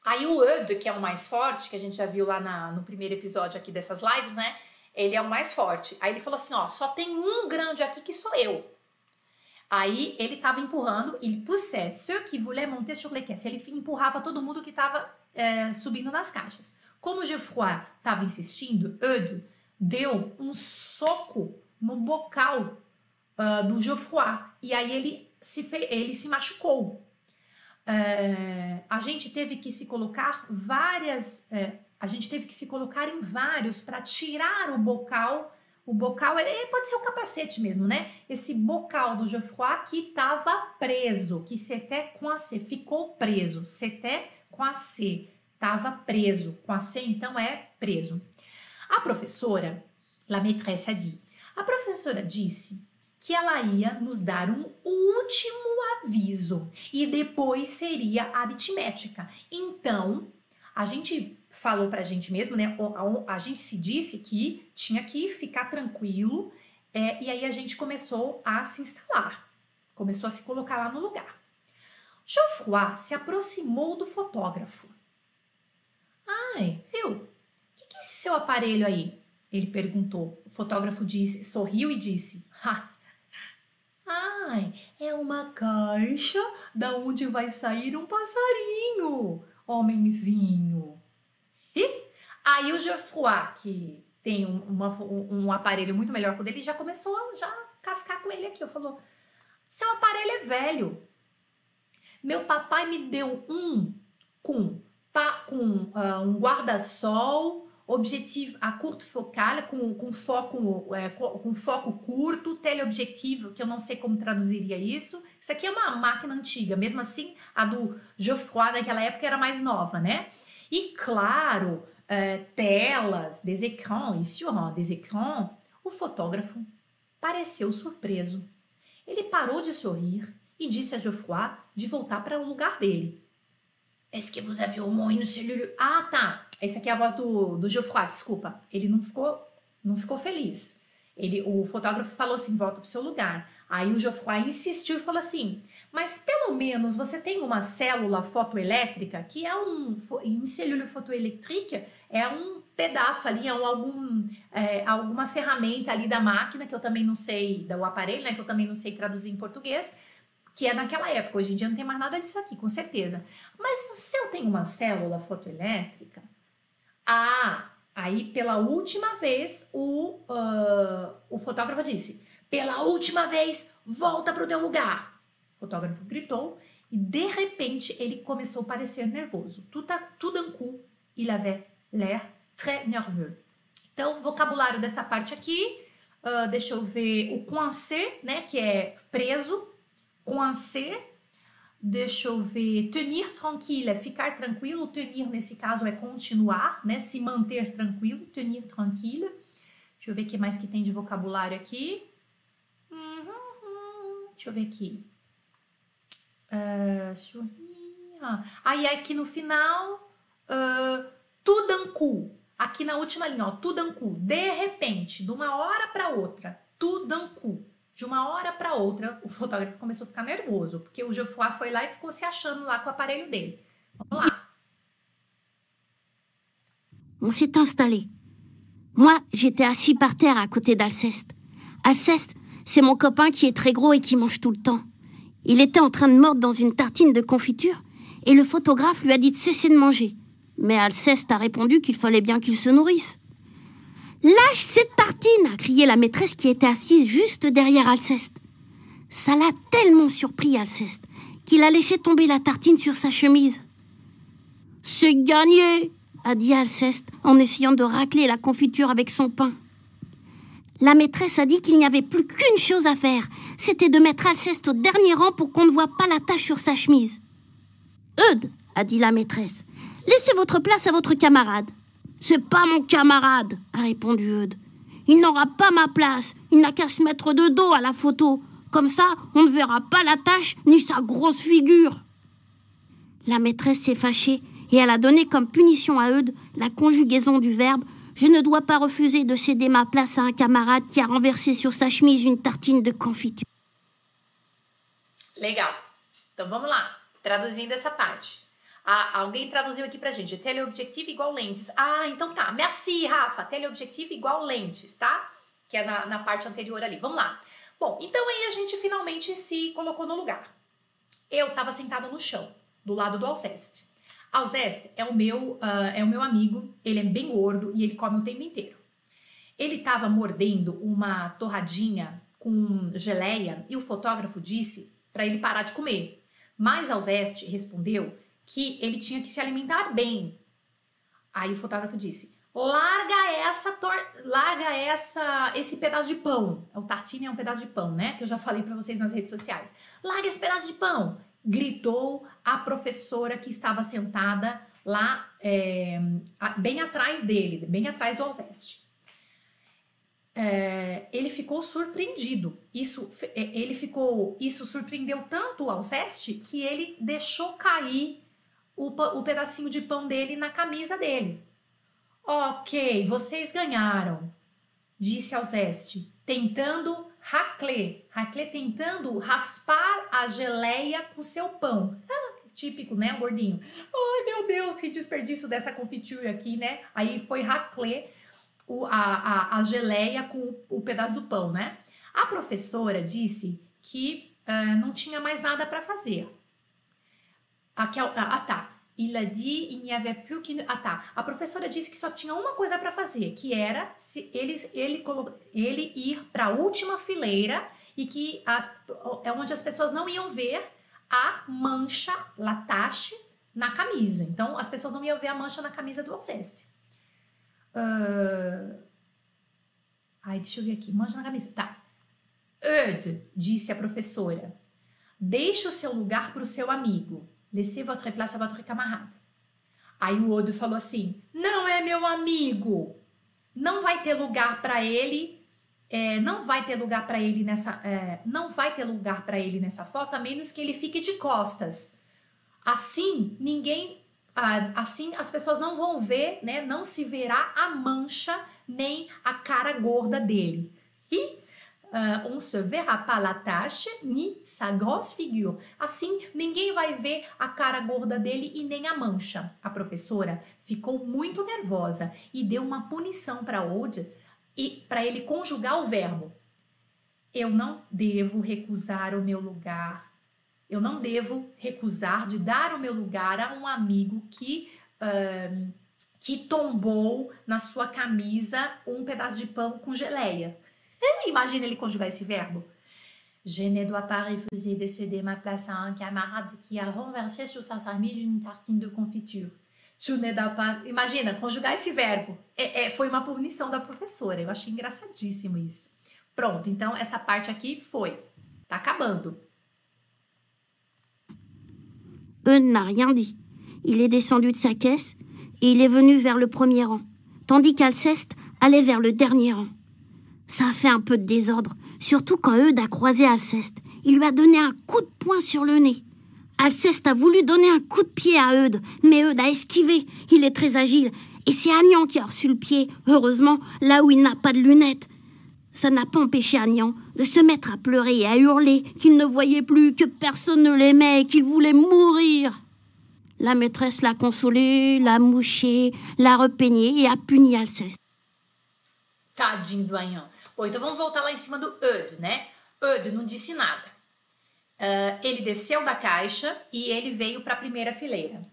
Aí o Ed, que é o mais forte, que a gente já viu lá na, no primeiro episódio aqui dessas lives, né? Ele é o mais forte. Aí ele falou assim: ó, só tem um grande aqui que sou eu. Aí ele estava empurrando, il poussait ceux qui voulaient monter sur les caisses. Ele empurrava todo mundo que estava é, subindo nas caixas. Como Geoffroy estava insistindo, Eudes deu um soco no bocal uh, do Geoffroy. E aí ele se, ele se machucou. É, a gente teve que se colocar várias. É, a gente teve que se colocar em vários para tirar o bocal o bocal, pode ser o capacete mesmo, né? Esse bocal do Geoffroy que estava preso, que c'était coincé, ficou preso. C'était coincé, estava preso. Coincé, então, é preso. A professora, la maîtresse a dit, a professora disse que ela ia nos dar um último aviso e depois seria aritmética. Então, a gente falou pra gente mesmo, né? A, gente se disse que tinha que ficar tranquilo, é, e aí a gente começou a se instalar, começou a se colocar lá no lugar. Geoffroy se aproximou do fotógrafo. Ai, viu? O que, que é esse seu aparelho aí? Ele perguntou. O fotógrafo disse, sorriu e disse: ha, Ai, é uma caixa da onde vai sair um passarinho, homenzinho. E aí o Geoffroy, que tem um, uma, um, aparelho muito melhor que o dele, já começou a já cascar com ele aqui. Eu falou: seu aparelho é velho. Meu papai me deu um com, com uh, um guarda-sol, objetivo a curto focal, com, com, foco, é, com foco curto, teleobjetivo, que eu não sei como traduziria isso. Isso aqui é uma máquina antiga, mesmo assim, a do Geoffroy naquela época era mais nova, né? E claro, uh, telas, des écrans, e sur des écrans, o fotógrafo pareceu surpreso. Ele parou de sorrir e disse a Geoffroy de voltar para o lugar dele. Est-ce que vous avez au moins une cellule? Ah, tá. Essa aqui é a voz do, do Geoffroy, desculpa. Ele não ficou, não ficou feliz. Ele, o fotógrafo falou assim: volta para o seu lugar. Aí o Geoffroy insistiu e falou assim: mas pelo menos você tem uma célula fotoelétrica, que é um. Em célula fotoelétrica, é um pedaço ali, é um, algum, é, alguma ferramenta ali da máquina, que eu também não sei, do aparelho, né? Que eu também não sei traduzir em português, que é naquela época. Hoje em dia não tem mais nada disso aqui, com certeza. Mas se eu tenho uma célula fotoelétrica, ah, aí pela última vez o, uh, o fotógrafo disse pela última vez, volta para o teu lugar. O fotógrafo gritou e de repente ele começou a parecer nervoso. Tout, à, tout d'un coup, il avait l'air très nerveux. Então, vocabulário dessa parte aqui, uh, deixa eu ver o coincé, né, que é preso, coincé. Deixa eu ver, tenir tranquille é ficar tranquilo, tenir nesse caso é continuar, né, se manter tranquilo, tenir tranquille. Deixa eu ver o que mais que tem de vocabulário aqui. Deixa eu ver aqui. Uh, sorrir. Aí aqui no final, uh, tudanku. Aqui na última linha, ó, tudanku. De repente, de uma hora para outra, tudanku. De uma hora o fotógrafo começou a ficar nervoso, porque o Geoffroy foi lá e ficou se achando lá com o aparelho. On s'est installé. Moi, j'étais assis par terre à côté d'Alceste. Alceste, C'est mon copain qui est très gros et qui mange tout le temps. Il était en train de mordre dans une tartine de confiture et le photographe lui a dit de cesser de manger. Mais Alceste a répondu qu'il fallait bien qu'il se nourrisse. Lâche cette tartine a crié la maîtresse qui était assise juste derrière Alceste. Ça l'a tellement surpris, Alceste, qu'il a laissé tomber la tartine sur sa chemise. C'est gagné a dit Alceste en essayant de racler la confiture avec son pain. La maîtresse a dit qu'il n'y avait plus qu'une chose à faire. C'était de mettre Alceste au dernier rang pour qu'on ne voit pas la tache sur sa chemise. Eudes, a dit la maîtresse, laissez votre place à votre camarade. C'est pas mon camarade, a répondu Eudes. Il n'aura pas ma place. Il n'a qu'à se mettre de dos à la photo. Comme ça, on ne verra pas la tache ni sa grosse figure. La maîtresse s'est fâchée et elle a donné comme punition à Eudes la conjugaison du verbe Je ne dois pas refuser de céder ma place à un camarade qui a renversé sur sa chemise une tartine de confiture. Legal. Vamos traduzindo essa parte. Alguém traduziu aqui pra gente. Teleobjetivo igual lentes. Ah, então tá. Merci, Rafa. Teleobjetivo igual lentes, tá? Que é na, na parte anterior ali. Vamos lá. Bom, então aí a gente finalmente se colocou no lugar. Eu estava sentada no chão, do lado do Alceste. Alceste é o meu uh, é o meu amigo, ele é bem gordo e ele come o tempo inteiro. Ele estava mordendo uma torradinha com geleia e o fotógrafo disse para ele parar de comer. Mas Alceste respondeu que ele tinha que se alimentar bem. Aí o fotógrafo disse: larga essa tor larga essa esse pedaço de pão. O tartine é um pedaço de pão, né? Que eu já falei para vocês nas redes sociais. Larga esse pedaço de pão, gritou a professora que estava sentada lá é, bem atrás dele, bem atrás do Alzeste. É, ele ficou surpreendido. Isso, é, ele ficou, isso surpreendeu tanto o Alceste que ele deixou cair o, o pedacinho de pão dele na camisa dele. Ok, vocês ganharam, disse Alceste, tentando raclé. Raclé tentando raspar a geleia com seu pão. Ah, típico, né, gordinho? Ai, meu Deus, que desperdício dessa confiture aqui, né? Aí foi raclé o, a, a, a geleia com o, o, pedaço do pão, né? A professora disse que uh, não tinha mais nada para fazer. Aqui, ah, tá. Il a dit il n'y avait plus qu'une. Ah tá. A professora disse que só tinha uma coisa para fazer, que era se eles, ele, ele ir para a última fileira e que as, é onde as pessoas não iam ver a mancha, latache, na camisa. Então as pessoas não iam ver a mancha na camisa do Alceste. Uh... Ai, deixa eu ver aqui. Mancha na camisa. Tá. Eude, disse a professora. Deixe o seu lugar para o seu amigo. Laissez votre place à votre camarade. Aí o Odo falou assim: Não é meu amigo. Não vai ter lugar para ele. É, não vai ter lugar para ele nessa. É, não vai ter lugar para ele nessa foto, a menos que ele fique de costas. Assim, ninguém. Assim, as pessoas não vão ver, né? Não se verá a mancha nem a cara gorda dele. E uh, on se verra pas la tache ni sa grosse figure. Assim, ninguém vai ver a cara gorda dele e nem a mancha. A professora ficou muito nervosa e deu uma punição para Ode e para ele conjugar o verbo. Eu não devo recusar o meu lugar. Eu não devo recusar de dar o meu lugar a um amigo que uh, que tombou na sua camisa um pedaço de pão com geleia. Imagine ele conjugar esse verbo. Je ne dois pas refuser de céder ma place à un camarade qui a renversé sur sa famille une tartine de confiture. Tu ne dois pas... Imagina, conjugar esse verbo. É, é, foi uma punição da professora. Eu achei engraçadíssimo isso. Pronto, então essa parte aqui foi. Tá acabando. Eun n'a rien dit. Il est descendu de sa caisse et il est venu vers le premier rang, tandis qu'Alceste allait vers le dernier rang. Ça a fait un peu de désordre, surtout quand Eudes a croisé Alceste. Il lui a donné un coup de poing sur le nez. Alceste a voulu donner un coup de pied à Eudes, mais Eudes a esquivé. Il est très agile. Et c'est Agnan qui a reçu le pied, heureusement, là où il n'a pas de lunettes. Ça n'a pas empêché Agnan de se mettre à pleurer et à hurler qu'il ne voyait plus, que personne ne l'aimait, qu'il voulait mourir. La maîtresse l'a consolé, l'a mouché, l'a repeigné et a puni Alceste. Tadinho do Bom, então vamos voltar lá em cima do Ud, né? Ud não disse nada. Uh, ele desceu da caixa e ele veio para a primeira fileira.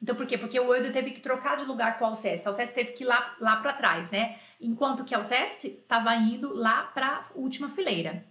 Então, por quê? Porque o Eudo teve que trocar de lugar com o Alceste. O Alceste teve que ir lá, lá para trás, né? Enquanto que o Alceste estava indo lá para a última fileira.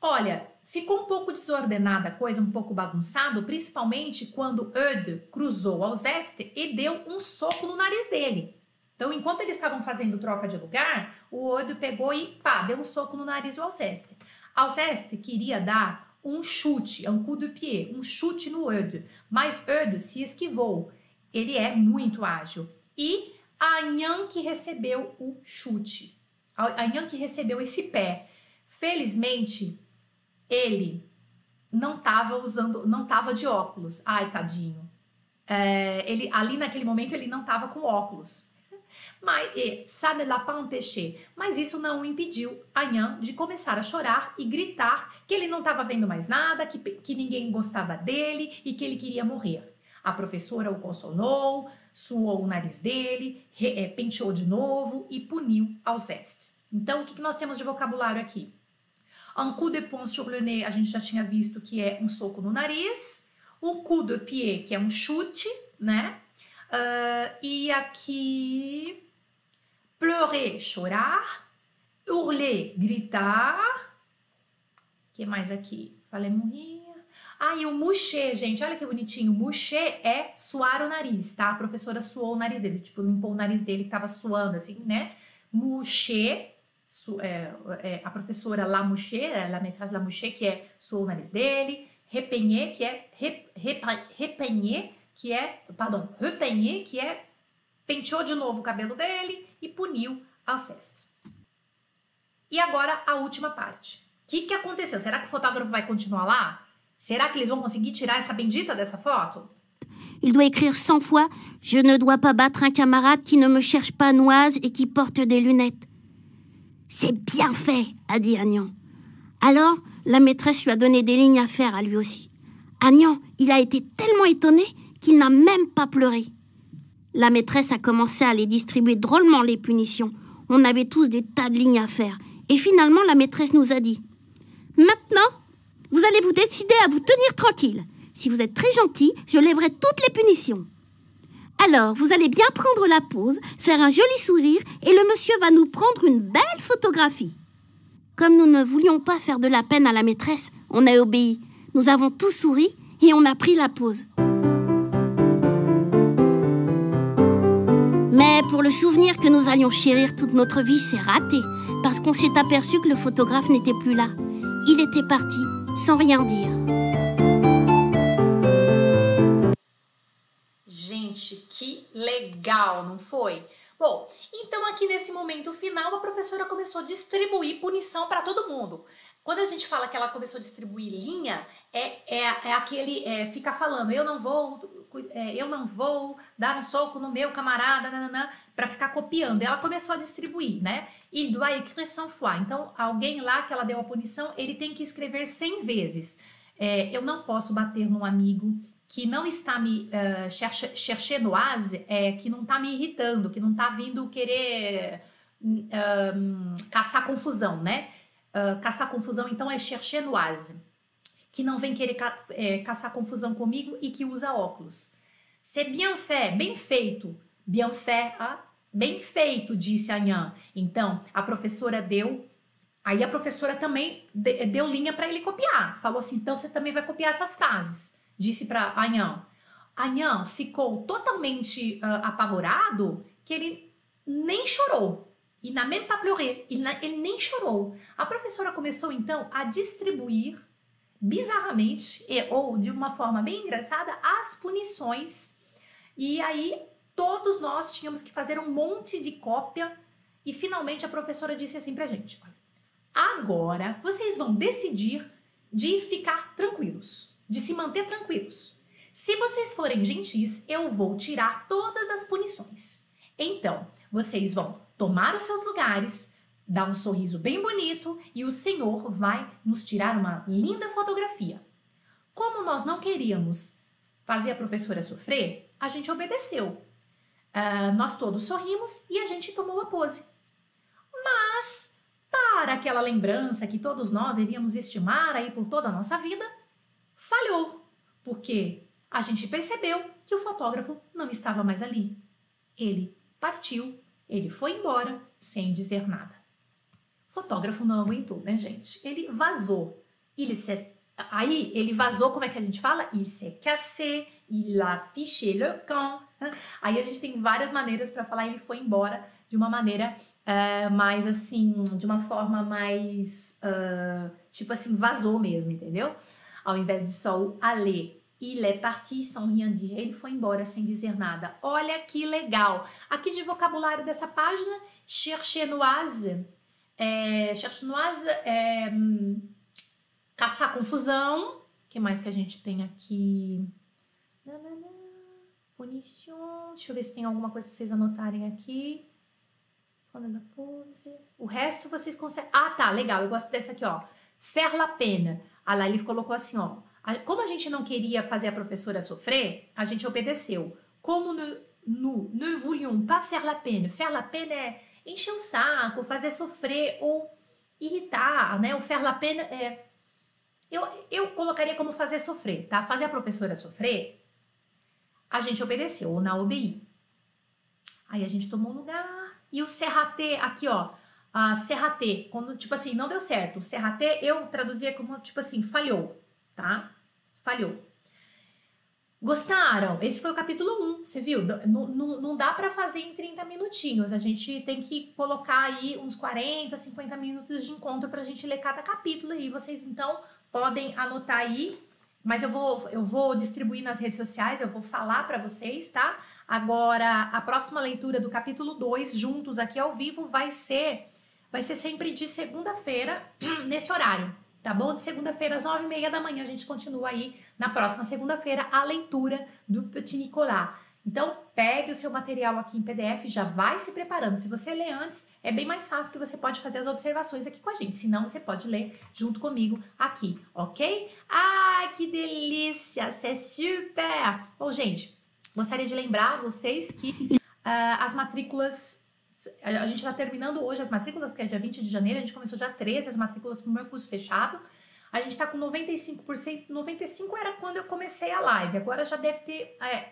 Olha, ficou um pouco desordenada a coisa, um pouco bagunçado, principalmente quando Eudo cruzou o Alceste e deu um soco no nariz dele. Então, enquanto eles estavam fazendo troca de lugar, o Odo pegou e pá, deu um soco no nariz do Alceste. Alceste queria dar um chute, um coup de pied, um chute no Odo, mas Odo se esquivou. Ele é muito ágil. E a Nhan que recebeu o chute. Anhan que recebeu esse pé. Felizmente, ele não estava usando, não estava de óculos. Ai, tadinho. É, ele ali naquele momento ele não estava com óculos. Mas, ça ne l'a pas empêché. Mas isso não o impediu, Anhan, de começar a chorar e gritar que ele não estava vendo mais nada, que, que ninguém gostava dele e que ele queria morrer. A professora o consolou, suou o nariz dele, re, é, penteou de novo e puniu ao zeste. Então, o que, que nós temos de vocabulário aqui? Un coup de poing sur le nez, a gente já tinha visto que é um soco no nariz. Um coup de pied, que é um chute, né? Uh, e aqui, pleurer, chorar. Hurler, gritar. O que mais aqui? Falei morrer. Ah, e o moucher, gente, olha que bonitinho. Moucher é suar o nariz, tá? A professora suou o nariz dele, tipo, limpou o nariz dele que tava suando, assim, né? Moucher é, é, a professora Lamoucher, la maîtresse Lamoucher, que é suou o nariz dele, Repenher, que é rep, repenher, que é, pardon, repenher, que é penteou de novo o cabelo dele e puniu Alceste. E agora a última parte. O que, que aconteceu? Será que o fotógrafo vai continuar lá? Será que eles vão conseguir tirar essa bendita dessa foto? Il doit écrire 100 fois Je ne dois pas battre un camarade qui ne me cherche pas noise et qui porte des lunettes. C'est bien fait, a dit Agnan. Alors, la maîtresse lui a donné des lignes à faire à lui aussi. Agnan, il a été tellement étonné qu'il n'a même pas pleuré. La maîtresse a commencé à les distribuer drôlement les punitions. On avait tous des tas de lignes à faire. Et finalement, la maîtresse nous a dit Maintenant, vous allez vous décider à vous tenir tranquille. Si vous êtes très gentil, je lèverai toutes les punitions. Alors, vous allez bien prendre la pause, faire un joli sourire et le monsieur va nous prendre une belle photographie. Comme nous ne voulions pas faire de la peine à la maîtresse, on a obéi. Nous avons tous souri et on a pris la pause. Mais pour le souvenir que nous allions chérir toute notre vie, c'est raté, parce qu'on s'est aperçu que le photographe n'était plus là. Il était parti, sans rien dire. que legal, não foi? Bom, então aqui nesse momento final a professora começou a distribuir punição para todo mundo. Quando a gente fala que ela começou a distribuir linha, é, é, é aquele é, fica falando, eu não vou, é, eu não vou dar um soco no meu camarada, para ficar copiando. Ela começou a distribuir, né? Il doit écrire 100 fois. Então, alguém lá que ela deu a punição, ele tem que escrever 100 vezes. É, eu não posso bater num amigo, que não está me uh, cherche, chercher noise, é, que não está me irritando, que não está vindo querer um, caçar confusão, né? Uh, caçar confusão, então, é chercher noise, que não vem querer ca é, caçar confusão comigo e que usa óculos. C'est bien fait, bem feito. Bien fait, ah, bem feito, disse a Nhan. Então, a professora deu Aí a professora também deu linha para ele copiar. Falou assim: então você também vai copiar essas frases disse para Anhan. Anhan ficou totalmente uh, apavorado que ele nem chorou. E na même pas pleurer, ele, ele nem chorou. A professora começou então a distribuir bizarramente e, ou de uma forma bem engraçada as punições. E aí todos nós tínhamos que fazer um monte de cópia e finalmente a professora disse assim pra gente: olha, agora vocês vão decidir de ficar tranquilos de se manter tranquilos. Se vocês forem gentis, eu vou tirar todas as punições. Então, vocês vão tomar os seus lugares, dar um sorriso bem bonito e o Senhor vai nos tirar uma linda fotografia. Como nós não queríamos fazer a professora sofrer, a gente obedeceu. Uh, nós todos sorrimos e a gente tomou a pose. Mas, para aquela lembrança que todos nós iríamos estimar aí por toda a nossa vida, falhou, porque a gente percebeu que o fotógrafo não estava mais ali. Ele partiu, ele foi embora sem dizer nada. Fotógrafo não aguentou, né, gente? Ele vazou. Ele se... Aí ele vazou, como é que a gente fala? Il s'est cassé, il a fiché le camp. Aí a gente tem várias maneiras para falar ele foi embora de uma maneira uh, mais assim, de uma forma mais uh, tipo assim, vazou mesmo, entendeu? Ao invés de só o aller. Il est parti sans rien dire. Ele foi embora sem dizer nada. Olha que legal. Aqui de vocabulário dessa página, cherchenoise. É, é hum, caçar confusão. O que mais que a gente tem aqui? Punition. Deixa eu ver se tem alguma coisa pra vocês anotarem aqui. Da pose. O resto vocês conseguem. Ah, tá, legal. Eu gosto dessa aqui, ó. Faire la pena. A Lali colocou assim, ó. Como a gente não queria fazer a professora sofrer, a gente obedeceu. Como no, no ne voulions pas faire la peine. Faire la peine é encher o saco, fazer sofrer ou irritar, né? O faire peine é... Eu, eu colocaria como fazer sofrer, tá? Fazer a professora sofrer, a gente obedeceu, ou na OBI. Aí a gente tomou lugar. E o serraté, aqui ó, a serraté, quando tipo assim, não deu certo. O serraté eu traduzia como tipo assim, falhou, tá? Falhou. Gostaram? Esse foi o capítulo 1, você viu? Não, não, dá para fazer em 30 minutinhos. A gente tem que colocar aí uns 40, 50 minutos de encontro pra gente ler cada capítulo aí. Vocês então podem anotar aí, mas eu vou, eu vou distribuir nas redes sociais, eu vou falar para vocês, tá? Agora, a próxima leitura do capítulo 2, juntos aqui ao vivo, vai ser vai ser sempre de segunda-feira, nesse horário, tá bom? De segunda-feira às nove e meia da manhã, a gente continua aí na próxima segunda-feira a leitura do Petit Nicolas. Então, pegue o seu material aqui em PDF, já vai se preparando. Se você ler antes, é bem mais fácil que você pode fazer as observações aqui com a gente. Se não, você pode ler junto comigo aqui, ok? Ah, que delícia! É super! Bom, gente, gostaria de lembrar vocês que uh, as matrículas a gente está terminando hoje as matrículas, que é dia 20 de janeiro, a gente começou dia 13 as matrículas para o meu curso fechado. A gente está com 95%. 95% era quando eu comecei a live. Agora já deve ter. É,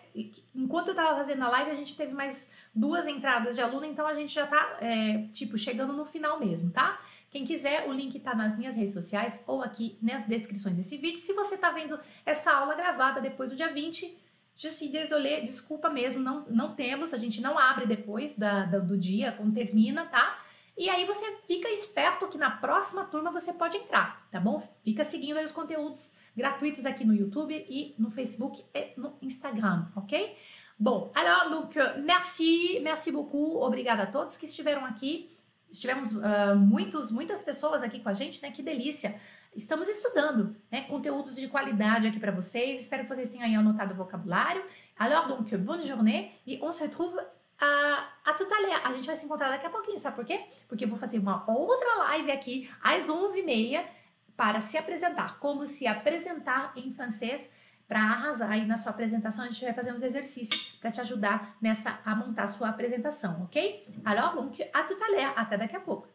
enquanto eu estava fazendo a live, a gente teve mais duas entradas de aluno, então a gente já está, é, tipo, chegando no final mesmo, tá? Quem quiser, o link está nas minhas redes sociais ou aqui nas descrições desse vídeo. Se você está vendo essa aula gravada depois do dia 20, je suis désolé, desculpa mesmo, não, não temos, a gente não abre depois da, da do dia, quando termina, tá? E aí você fica esperto que na próxima turma você pode entrar, tá bom? Fica seguindo aí os conteúdos gratuitos aqui no YouTube e no Facebook e no Instagram, ok? Bom, alors, donc, merci, merci beaucoup, obrigada a todos que estiveram aqui. Estivemos uh, muitos, muitas pessoas aqui com a gente, né? Que delícia! Estamos estudando, né? Conteúdos de qualidade aqui para vocês. Espero que vocês tenham anotado o vocabulário. Alors, donc, bonne journée e on se retrouve a, a Tutalé. A gente vai se encontrar daqui a pouquinho, sabe por quê? Porque eu vou fazer uma outra live aqui às 11h30 para se apresentar. Como se apresentar em francês para arrasar aí na sua apresentação. A gente vai fazer uns exercícios para te ajudar nessa a montar a sua apresentação, ok? Alors, donc, a tout à l'heure. Até daqui a pouco.